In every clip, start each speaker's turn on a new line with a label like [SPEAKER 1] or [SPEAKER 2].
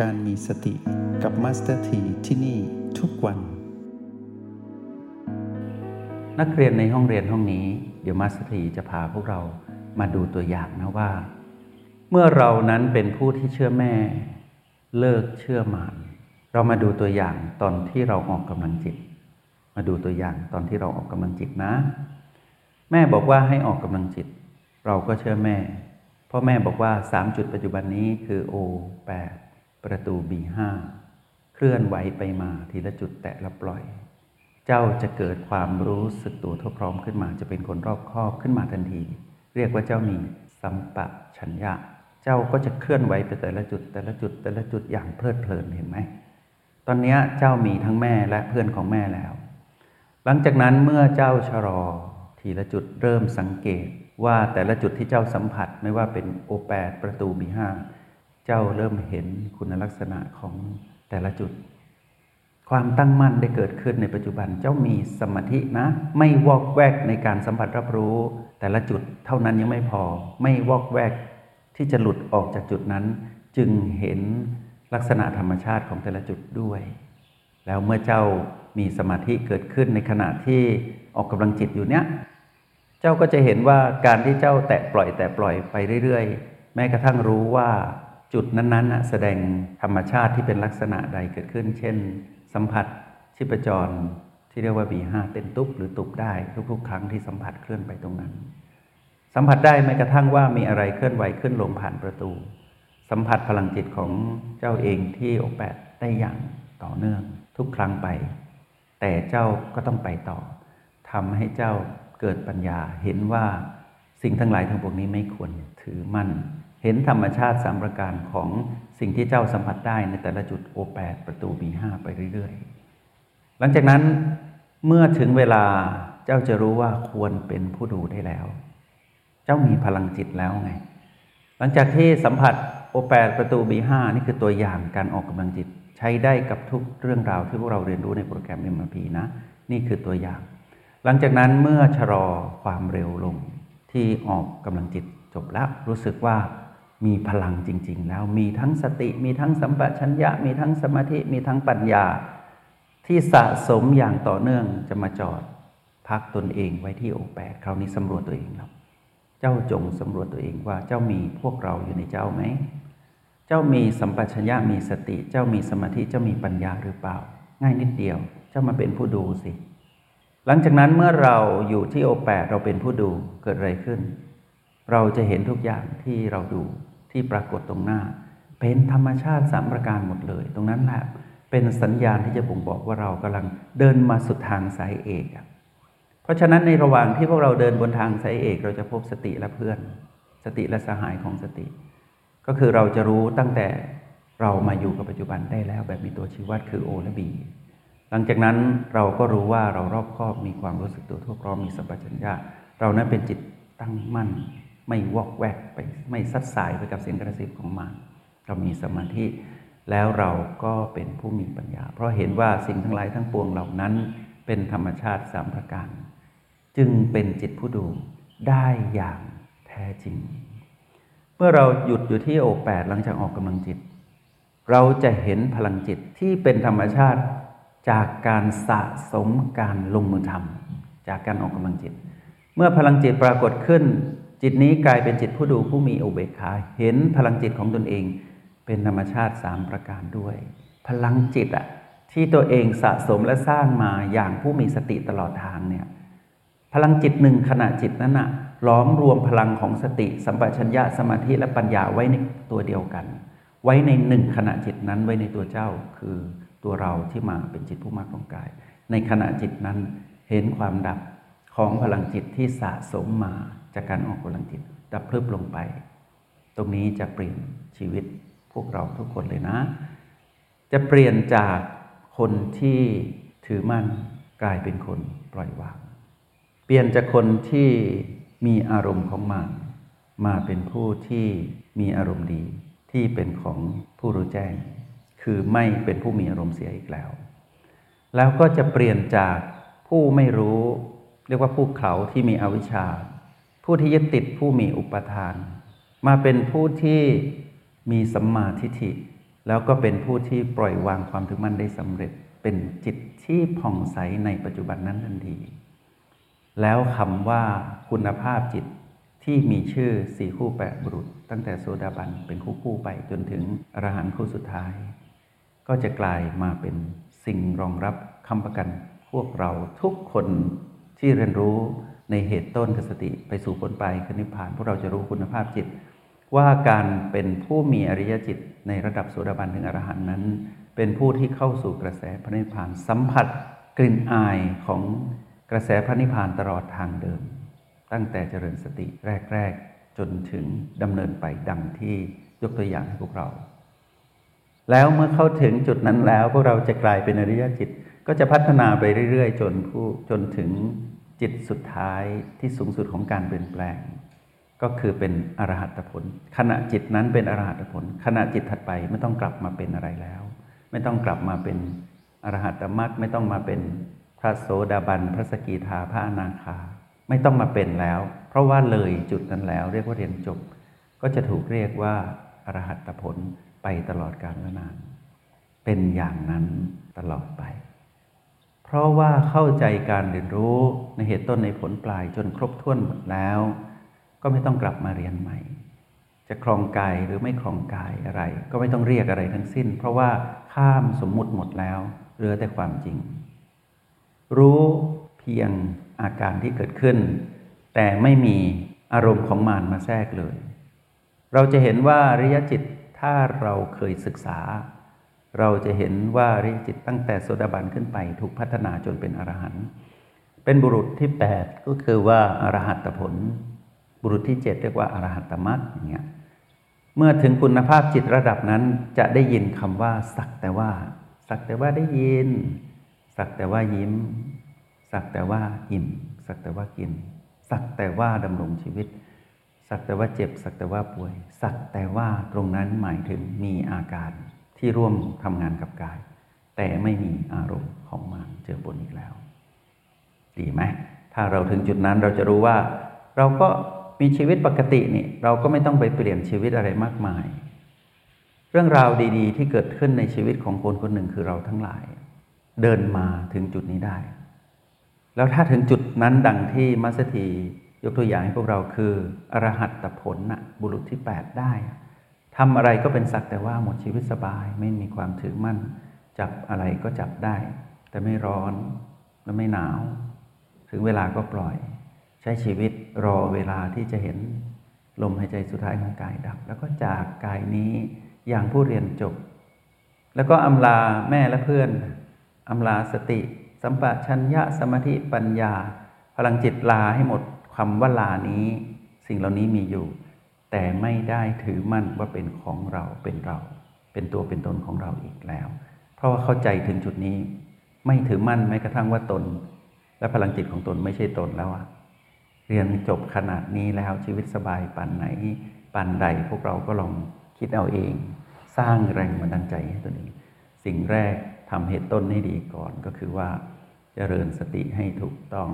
[SPEAKER 1] การมีสติกับมาสเตอร์ทีที่นี่ทุกวัน
[SPEAKER 2] นักเรียนในห้องเรียนห้องนี้ เดี๋ยวมาสเตอร์ทีจะพาพวกเรามาดูตัวอย่างนะว่า เมื่อเรานั้นเป็นผู้ที่เชื่อแม่ เลิกเชื่อมารเรามาดูตัวอย่างตอนที่เราออกกำลังจิต มาดูตัวอย่างตอนที่เราออกกำลังจิตนะ แม่บอกว่าให้ออกกำลังจิต เราก็เชื่อแม่เพราะแม่บอกว่า3จุดปัจจุบันนี้คือ O 8 ประตู B 5เคลื่อนไหวไปมาทีละจุดแตะล้วปล่อย เจ้าจะเกิดความรู้สึกตัวทั่วพร้อมขึ้นมาจะเป็นคนรอบคอบขึ้นมาทันที เรียกว่าเจ้ามีสัมปะชัญญะ เจ้าก็จะเคลื่อนไหวไปแต่ละจุดแต่ละจุดแต่ละจุดอย่างเพลิดเพลินเห็นไหมตอนนี้เจ้ามีทั้งแม่และเพื่อนของแม่แล้ว หลังจากนั้นเมื่อเจ้าชะลอทีละจุดเริ่มสังเกตว่าแต่ละจุดที่เจ้าสัมผัสไม่ว่าเป็นโอแปดประตูบีห้า เจ้าเริ่มเห็นคุณลักษณะของแต่ละจุด ความตั้งมั่นได้เกิดขึ้นในปัจจุบันเจ้ามีสมาธินะ ไม่วอกแวกในการสัมผัสรับรู้ แต่ละจุดเท่านั้นยังไม่พอ ไม่วอกแวกที่จะหลุดออกจากจุดนั้น จึงเห็นลักษณะธรรมชาติของแต่ละจุดด้วย แล้วเมื่อเจ้ามีสมาธิเกิดขึ้นในขณะที่ออกกำลังจิตอยู่เนี้ยเจ้าก็จะเห็นว่าการที่เจ้าแตะปล่อยแตะปล่อยไปเรื่อย ๆ แม้กระทั่งรู้ว่า จุดนั้นๆแสดงธรรมชาติที่เป็นลักษณะใดเกิดขึ้น เช่น สัมผัสชิปจรที่เรียกว่า B5 เต้นตุบหรือตุบได้ทุกๆ ครั้งที่สัมผัสเคลื่อนไปตรงนั้น สัมผัสได้แม้กระทั่งว่ามีอะไรเคลื่อนไหวขึ้นลงผ่านประตู สัมผัสพลังจิตของเจ้าเองที่โอแปดได้อย่างต่อเนื่อง ทุกครั้งไป แต่เจ้าก็ต้องไปต่อทำให้เจ้าเกิดปัญญาเห็นว่าสิ่งทั้งหลายทั้งปวงนี้ไม่ควรถือมั่น เห็นธรรมชาติสามประการของสิ่งที่เจ้าสัมผัสได้ในแต่ละจุดโอแปดประตูบีห้าไปเรื่อยๆ หลังจากนั้นเมื่อถึงเวลาเจ้าจะรู้ว่าควรเป็นผู้ดูได้แล้ว เจ้ามีพลังจิตแล้วไง หลังจากที่สัมผัสโอแปดประตูบีห้านี่คือตัวอย่างการออกกำลังจิต ใช้ได้กับทุกเรื่องราวที่พวกเราเรียนรู้ในโปรแกรม MRP นะ นี่คือตัวอย่าง หลังจากนั้นเมื่อชะลอความเร็วลงที่ออกกำลังจิตจบแล้วรู้สึกว่า มีพลังจริง ๆ แล้วมีทั้งสติมีทั้งสัมปชัญญะ มีทั้งสมาธิมีทั้งปัญญา ที่สะสมอย่างต่อเนื่องจะมาจอด พักตนเองไว้ที่โอแปดคราวนี้สำรวจตัวเองครับ เจ้าจงสำรวจตัวเองว่าเจ้ามีพวกเราอยู่ในเจ้าไหมเจ้ามีสัมปชัญญะมีสติ เจ้ามีสมาธิเจ้ามีปัญญาหรือเปล่า ง่ายนิดเดียว เจ้ามาเป็นผู้ดูสิ หลังจากนั้นเมื่อเราอยู่ที่โอแปดเราเป็นผู้ดูเกิดอะไรขึ้น เราจะเห็นทุกอย่างที่เราดู ที่ปรากฏตรงหน้า เป็นธรรมชาติสามประการหมดเลย ตรงนั้นแหละเป็นสัญญาณที่จะบ่งบอกว่าเรากำลังเดินมาสุดทางสายเอกเพราะฉะนั้นในระหว่างที่พวกเราเดินบนทางสายเอก เราจะพบสติและเพื่อน สติและสหายของสติ ก็คือเราจะรู้ตั้งแต่เรามาอยู่กับปัจจุบันได้แล้วแบบมีตัวชี้วัดคือโอและบีหลังจากนั้นเราก็รู้ว่าเรารอบคอบมีความรู้สึกตัวทั่วพร้อมมีสัมปชัญญะเรานั้นเป็นจิตตั้งมั่น ไม่วอกแวกไปไม่ซัดสายไปกับเสียงกระซิบของมารเรามีสมาธิแล้วเราก็เป็นผู้มีปัญญา เพราะเห็นว่าสิ่งทั้งหลายทั้งปวงเหล่านั้น เป็นธรรมชาติสามประการ จึงเป็นจิตผู้ดูได้อย่างแท้จริง เมื่อเราหยุดอยู่ที่โอแปดหลังจากออกกำลังจิต เราจะเห็นพลังจิตที่เป็นธรรมชาติจากการสะสมการลงมือทำจากการออกกำลังจิต เมื่อพลังจิตปรากฏขึ้น จิตนี้กลายเป็นจิตผู้ดูผู้มีอุเบกขา เห็นพลังจิตของตนเอง เป็นธรรมชาติสามประการด้วย พลังจิตอะที่ตัวเองสะสมและสร้างมาอย่างผู้มีสติตลอดทางเนี่ยพลังจิตหนึ่งขณะจิตนั้นอะล้อมรวมพลังของสติ สัมปชัญญะสมาธิและปัญญาไว้ในตัวเดียวกัน ไว้ในหนึ่งขณะจิตนั้นไว้ในตัวเจ้าคือตัวเราที่มาเป็นจิตผู้มากของกาย ในขณะจิตนั้นเห็นความดับของพลังจิตที่สะสมมา จากการออกกำลังจิตดับพลึบลงไป ตรงนี้จะเปลี่ยนชีวิตพวกเราทุกคนเลยนะ จะเปลี่ยนจากคนที่ถือมั่นกลายเป็นคนปล่อยวาง เปลี่ยนจากคนที่มีอารมณ์ของมารมาเป็นผู้ที่มีอารมณ์ดีที่เป็นของผู้รู้แจ้ง คือไม่เป็นผู้มีอารมณ์เสียอีกแล้ว แล้วก็จะเปลี่ยนจากผู้ไม่รู้ เรียกว่าผู้เขาที่มีอวิชชา ผู้ที่ยึดติดผู้มีอุปทาน มาเป็นผู้ที่มีสัมมาทิฏฐิ แล้วก็เป็นผู้ที่ปล่อยวางความถึงมั่นได้สำเร็จ เป็นจิตที่ผ่องใสในปัจจุบันนั้นทันที แล้วคำว่าคุณภาพจิตที่มีชื่อสี่คู่แปดบุรุษ ตั้งแต่โซดาบันเป็นคู่คู่ไปจนถึงอรหันต์คู่สุดท้าย ก็จะกลายมาเป็นสิ่งรองรับคำประกันพวกเราทุกคนที่เรียนรู้ ในเหตุต้นกสติไปสู่ผลปลายคือนิพพาน พวกเราจะรู้คุณภาพจิต ว่าการเป็นผู้มีอริยจิตในระดับโสดาบันถึงอรหันต์นั้น เป็นผู้ที่เข้าสู่กระแสพระนิพพาน สัมผัสกลิ่นอายของกระแสพระนิพพานตลอดทางเดิมตั้งแต่เจริญสติแรก ๆ จนถึงดำเนินไปดังที่ยกตัวอย่างให้พวกเรา แล้วเมื่อเข้าถึงจุดนั้นแล้วพวกเราจะกลายเป็นอริยจิต ก็จะพัฒนาไปเรื่อย ๆ จนผู้จนถึง จิตสุดท้ายที่สูงสุดของการเปลี่ยนแปลง ก็คือเป็นอรหัตผล ขณะจิตนั้นเป็นอรหัตผล ขณะจิตถัดไปไม่ต้องกลับมาเป็นอะไรแล้ว ไม่ต้องกลับมาเป็นอรหัตมรรคไม่ต้องมาเป็นพระโสดาบัน พระสกิทาพระอนาคา ไม่ต้องมาเป็นแล้ว เพราะว่าเลยจุดนั้นแล้ว เรียกว่าเรียนจบ ก็จะถูกเรียกว่าอรหัตผลไปตลอดกาลนาน เป็นอย่างนั้นตลอดไป เพราะว่าเข้าใจการเรียนรู้ในเหตุต้นในผลปลายจนครบถ้วนหมดแล้ว ก็ไม่ต้องกลับมาเรียนใหม่ จะครองกายหรือไม่ครองกายอะไร ก็ไม่ต้องเรียกอะไรทั้งสิ้น เพราะว่าข้ามสมมุติหมดแล้วเหลือแต่ความจริง รู้เพียงอาการที่เกิดขึ้น แต่ไม่มีอารมณ์ของมารมาแทรกเลย เราจะเห็นว่าริยจิตถ้าเราเคยศึกษา เราจะเห็นว่าริจิตตั้งแต่โสดาบันขึ้นไปถูกพัฒนาจนเป็นอรหันต์เป็นบุรุษที่ 8 ก็คือว่าอรหัตผล บุรุษที่ 7 เรียกว่าอรหัตมรรคอย่างเงี้ยเมื่อถึงคุณภาพจิตระดับนั้นจะได้ยินคำว่า สักแต่ว่า สักแต่ว่าได้ยิน สักแต่ว่ายิ้ม สักแต่ว่าอิ่ม สักแต่ว่ากิน สักแต่ว่าดำรงชีวิต สักแต่ว่าเจ็บ สักแต่ว่าป่วย สักแต่ว่าตรงนั้นหมายถึงมีอาการ ที่ร่วมทำงานกับกาย แต่ไม่มีอารมณ์ของมารเจอปนอีกแล้ว ดีไหมถ้าเราถึงจุดนั้นเราจะรู้ว่า เราก็มีชีวิตปกตินี่เราก็ไม่ต้องไปเปลี่ยนชีวิตอะไรมากมาย เรื่องราวดีๆ ที่เกิดขึ้นในชีวิตของคนคนหนึ่งคือเราทั้งหลาย เดินมาถึงจุดนี้ได้ แล้วถ้าถึงจุดนั้นดังที่มัสถียกตัวอย่างให้พวกเราคืออรหัตตผลนะบุรุษที่ 8 ได้ ทำอะไรก็เป็นสักแต่ว่าหมดชีวิตสบาย ไม่มีความถือมั่น จับอะไรก็จับได้ แต่ไม่ร้อนและไม่หนาว ถึงเวลาก็ปล่อย ใช้ชีวิตรอเวลาที่จะเห็น ลมหายใจสุดท้ายของกายดับ แล้วก็จากกายนี้อย่างผู้เรียนจบ แล้วก็อำลาแม่และเพื่อนอำลาสติ สัมปชัญญะสมาธิปัญญา พลังจิตลาให้หมดคำว่าลานี้ สิ่งเหล่านี้มีอยู่ แต่ไม่ได้ถือมั่นว่าเป็นของเราเป็นเรา เป็นตัวเป็นตนของเราอีกแล้ว เพราะว่าเข้าใจถึงจุดนี้ ไม่ถือมั่นแม้กระทั่งว่าตน และพลังจิตของตนไม่ใช่ตนแล้วอะเรียนจบขนาดนี้แล้วชีวิตสบายปันไหนปันใดพวกเราก็ลองคิดเอาเอง สร้างแรงบันดาลใจให้ตัวเองสิ่งแรกทำเหตุต้นให้ดีก่อนก็คือว่าจเจริญสติให้ถูกต้อง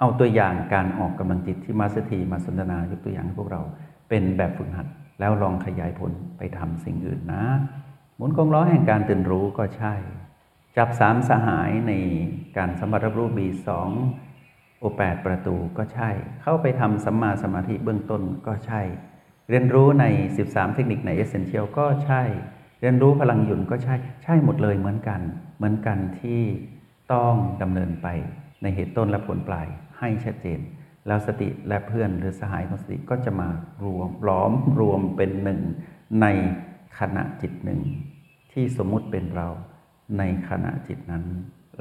[SPEAKER 2] เอาตัวอย่างการออกกำลังจิตที่มาสถีมาสนทนายกตัวอย่างให้พวกเราเป็นแบบฝึกหัด แล้วลองขยายผลไปทำสิ่งอื่นนะ หมุนกองล้อแห่งการตื่นรู้ก็ใช่ จับสามสหายในการสมบัติรับรู้บีสองโอแปดประตูก็ใช่ เข้าไปทำสัมมาสมาธิเบื้องต้นก็ใช่ เรียนรู้ใน 13 เทคนิคในเอเซนเชียลก็ใช่ เรียนรู้พลังหยุ่นก็ใช่ ใช่หมดเลยเหมือนกัน เหมือนกันที่ต้องดำเนินไป ในเหตุต้นและผลปลายให้ชัดเจน แล้วสติและเพื่อนหรือสหายของสติก็จะมารวมล้อมรวมเป็นหนึ่ง ในขณะจิตหนึ่ง ที่สมมุติเป็นเราในขณะจิตนั้น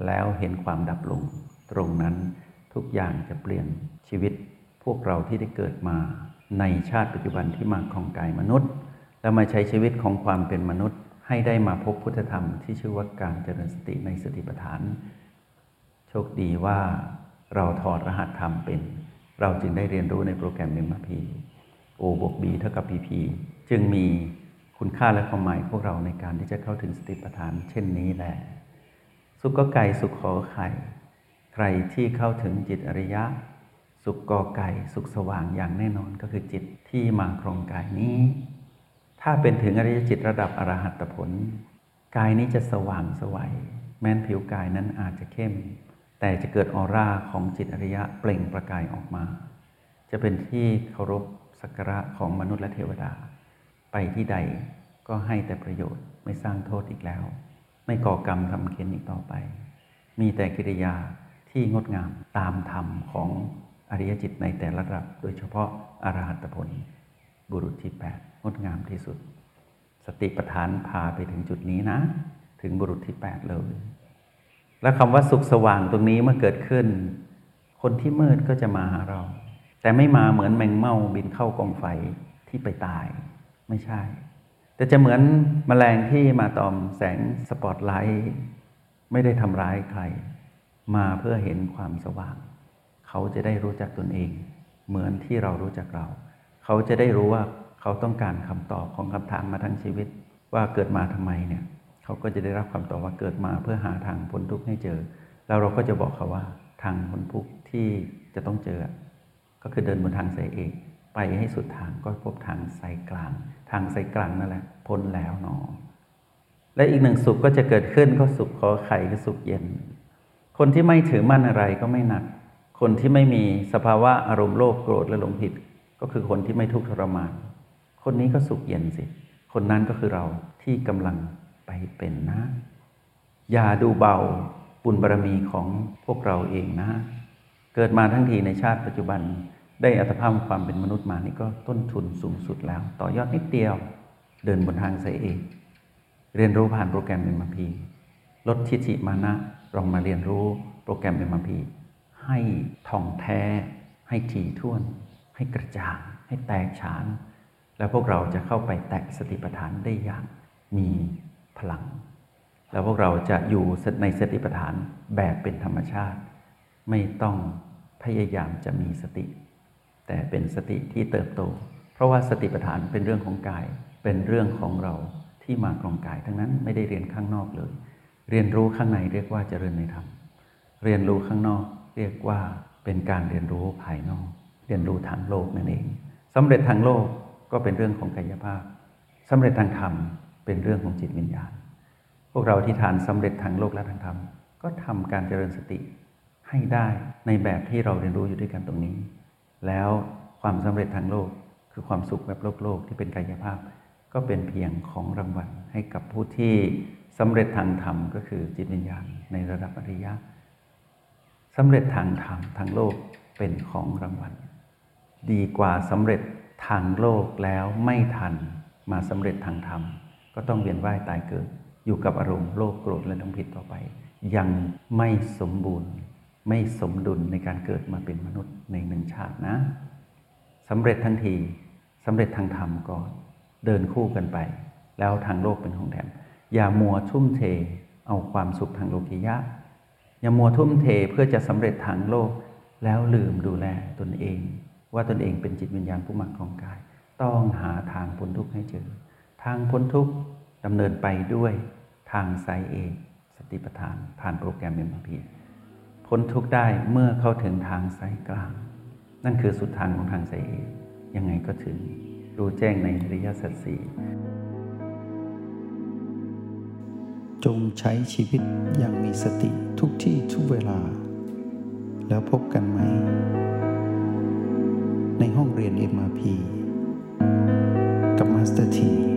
[SPEAKER 2] แล้วเห็นความดับลง ตรงนั้นทุกอย่างจะเปลี่ยนชีวิต พวกเราที่ได้เกิดมาในชาติปัจจุบันที่มาของกายมนุษย์ แล้วมาใช้ชีวิตของความเป็นมนุษย์ ให้ได้มาพบพุทธธรรมที่ชื่อว่าการเจริญสติในสติปัฏฐาน คดีว่าเราถอดรหัสธรรมเป็น เราจึงได้เรียนรู้ในโปรแกรมเมมพีโอบวกบีเท่ากับพีพีจึงมีคุณค่าและความหมายพวกเราในการที่จะเข้าถึงสติปัฏฐาน เช่นนี้แหละ สุขก็ไก่สุขขอไข่ ใครที่เข้าถึงจิตอริยะ สุขกอไก่สุขสว่างอย่างแน่นอนก็คือจิตที่มาครองกายนี้ ถ้าเป็นถึงอริยจิตระดับอรหัตผล กายนี้จะสว่างสวัยแม้นผิวกายนั้นอาจจะเข้ม แต่จะเกิดออร่าของจิตอริยะเปล่งประกายออกมา จะเป็นที่เคารพสักการะของมนุษย์และเทวดา ไปที่ใดก็ให้แต่ประโยชน์ไม่สร้างโทษอีกแล้ว ไม่ก่อกรรมทำเข็นอีกต่อไป มีแต่กิริยาที่งดงามตามธรรมของอริยจิตในแต่ละระดับ โดยเฉพาะอรหัตผล บุรุษที่ 8 งดงามที่สุด สติปัฏฐานพาไปถึงจุดนี้นะ ถึงบุรุษที่ 8 เลย และคำว่าสุขสว่างตรงนี้เมื่อเกิดขึ้น คนที่มืดก็จะมาหาเรา แต่ไม่มาเหมือนแมงเม่าบินเข้ากองไฟที่ไปตาย ไม่ใช่ แต่จะเหมือนมแมลงที่มาตอมแสงสปอตไลท์ไม่ได้ทำร้ายใคร มาเพื่อเห็นความสว่าง เขาจะได้รู้จักตนเอง เหมือนที่เรารู้จักเรา เขาจะได้รู้ว่าเขาต้องการคำตอบของคำถามมาทั้งชีวิต ว่าเกิดมาทำไมเนี่ย เขาก็จะได้รับคำตอบว่าเกิดมาเพื่อหาทางพ้นทุกข์ให้เจอ แล้วเราก็จะบอกเขาว่าทางพ้นทุกข์ที่จะต้องเจอ ก็คือเดินบนทางสายเอกไปให้สุดทางก็พบทางสายกลาง ทางสายกลางนั่นแหละพ้นแล้วหนอ และอีกหนึ่งสุขก็จะเกิดขึ้นก็สุขขอไข่คือสุขเย็น คนที่ไม่ถือมั่นอะไรก็ไม่หนัก คนที่ไม่มีสภาวะอารมณ์โลภโกรธและหลงผิด ก็คือคนที่ไม่ทุกข์ทรมาน คนนี้ก็สุขเย็นสิ คนนั้นก็คือเราที่กำลัง ไปเป็นนะ อย่าดูเบาบุญบารมีของพวกเราเองนะ เกิดมาทั้งทีในชาติปัจจุบัน ได้อัตภาพความเป็นมนุษย์มานี่ก็ต้นทุนสูงสุดแล้ว ต่อยอดนิดเดียวเดินบนทางสายเอกเรียนรู้ผ่านโปรแกรมเอ็มพีลดทิฏฐิมานะลองมาเรียนรู้โปรแกรมเอ็มพีให้ท่องแท้ ให้ถี่ถ้วน ให้กระจ่าง ให้แตกฉาน แล้วพวกเราจะเข้าไปแตะสติปัฏฐานได้อย่างมี พลัง แล้วพวกเราจะอยู่ในสติปัฏฐานแบบเป็นธรรมชาติ ไม่ต้องพยายามจะมีสติ แต่เป็นสติที่เติบโต เพราะว่าสติปัฏฐานเป็นเรื่องของกาย เป็นเรื่องของเราที่มากรองกาย ทั้งนั้นไม่ได้เรียนข้างนอกเลย เรียนรู้ข้างในเรียกว่าเจริญในธรรม เรียนรู้ข้างนอกเรียกว่าเป็นการเรียนรู้ภายนอก เรียนรู้ทางโลกนั่นเองสำเร็จทางโลกก็เป็นเรื่องของกายภาพสำเร็จทางธรรม เป็นเรื่องของจิตวิญญาณ พวกเราที่ทานสำเร็จทางโลกและทางธรรม ก็ทำการเจริญสติให้ได้ในแบบที่เราเรียนรู้อยู่ด้วยกันตรงนี้ แล้วความสำเร็จทางโลกคือความสุขแบบโลกโลกที่เป็นกายภาพ ก็เป็นเพียงของรางวัลให้กับผู้ที่สำเร็จทางธรรมก็คือจิตวิญญาณในระดับอริยะสำเร็จทางธรรมทางโลกเป็นของรางวัล ดีกว่าสำเร็จทางโลกแล้วไม่ทันมาสำเร็จทางธรรม ก็ต้องเวียนว่ายตายเกิด อยู่กับอารมณ์โลภโกรธและน้ำผิดต่อไป ยังไม่สมบูรณ์ ไม่สมดุลในการเกิดมาเป็นมนุษย์ในหนึ่งชาตินะสำเร็จทันทีสำเร็จทางธรรมก่อนเดินคู่กันไป แล้วทางโลกเป็นของแถมอย่ามัวทุ่มเทเอาความสุขทางโลกิยะ อย่ามัวทุ่มเทเพื่อจะสำเร็จทางโลก แล้วลืมดูแลตนเอง ว่าตนเองเป็นจิตวิญญาณผู้มักของกาย ต้องหาทางพ้นทุกข์ให้เจอ ทางพ้นทุกข์ดำเนินไปด้วยทางสายเอกสติปัฏฐาน ผ่านโปรแกรมเอ็มพีพ้นทุกข์ได้เมื่อเข้าถึงทางสายกลาง นั่นคือสุดทางของทางสายเอกยังไงก็ถึงรู้แจ้งในอริยสัจสี่
[SPEAKER 1] จงใช้ชีวิตอย่างมีสติทุกที่ทุกเวลา แล้วพบกันไหม ในห้องเรียน MRP กับมาสเตอร์ที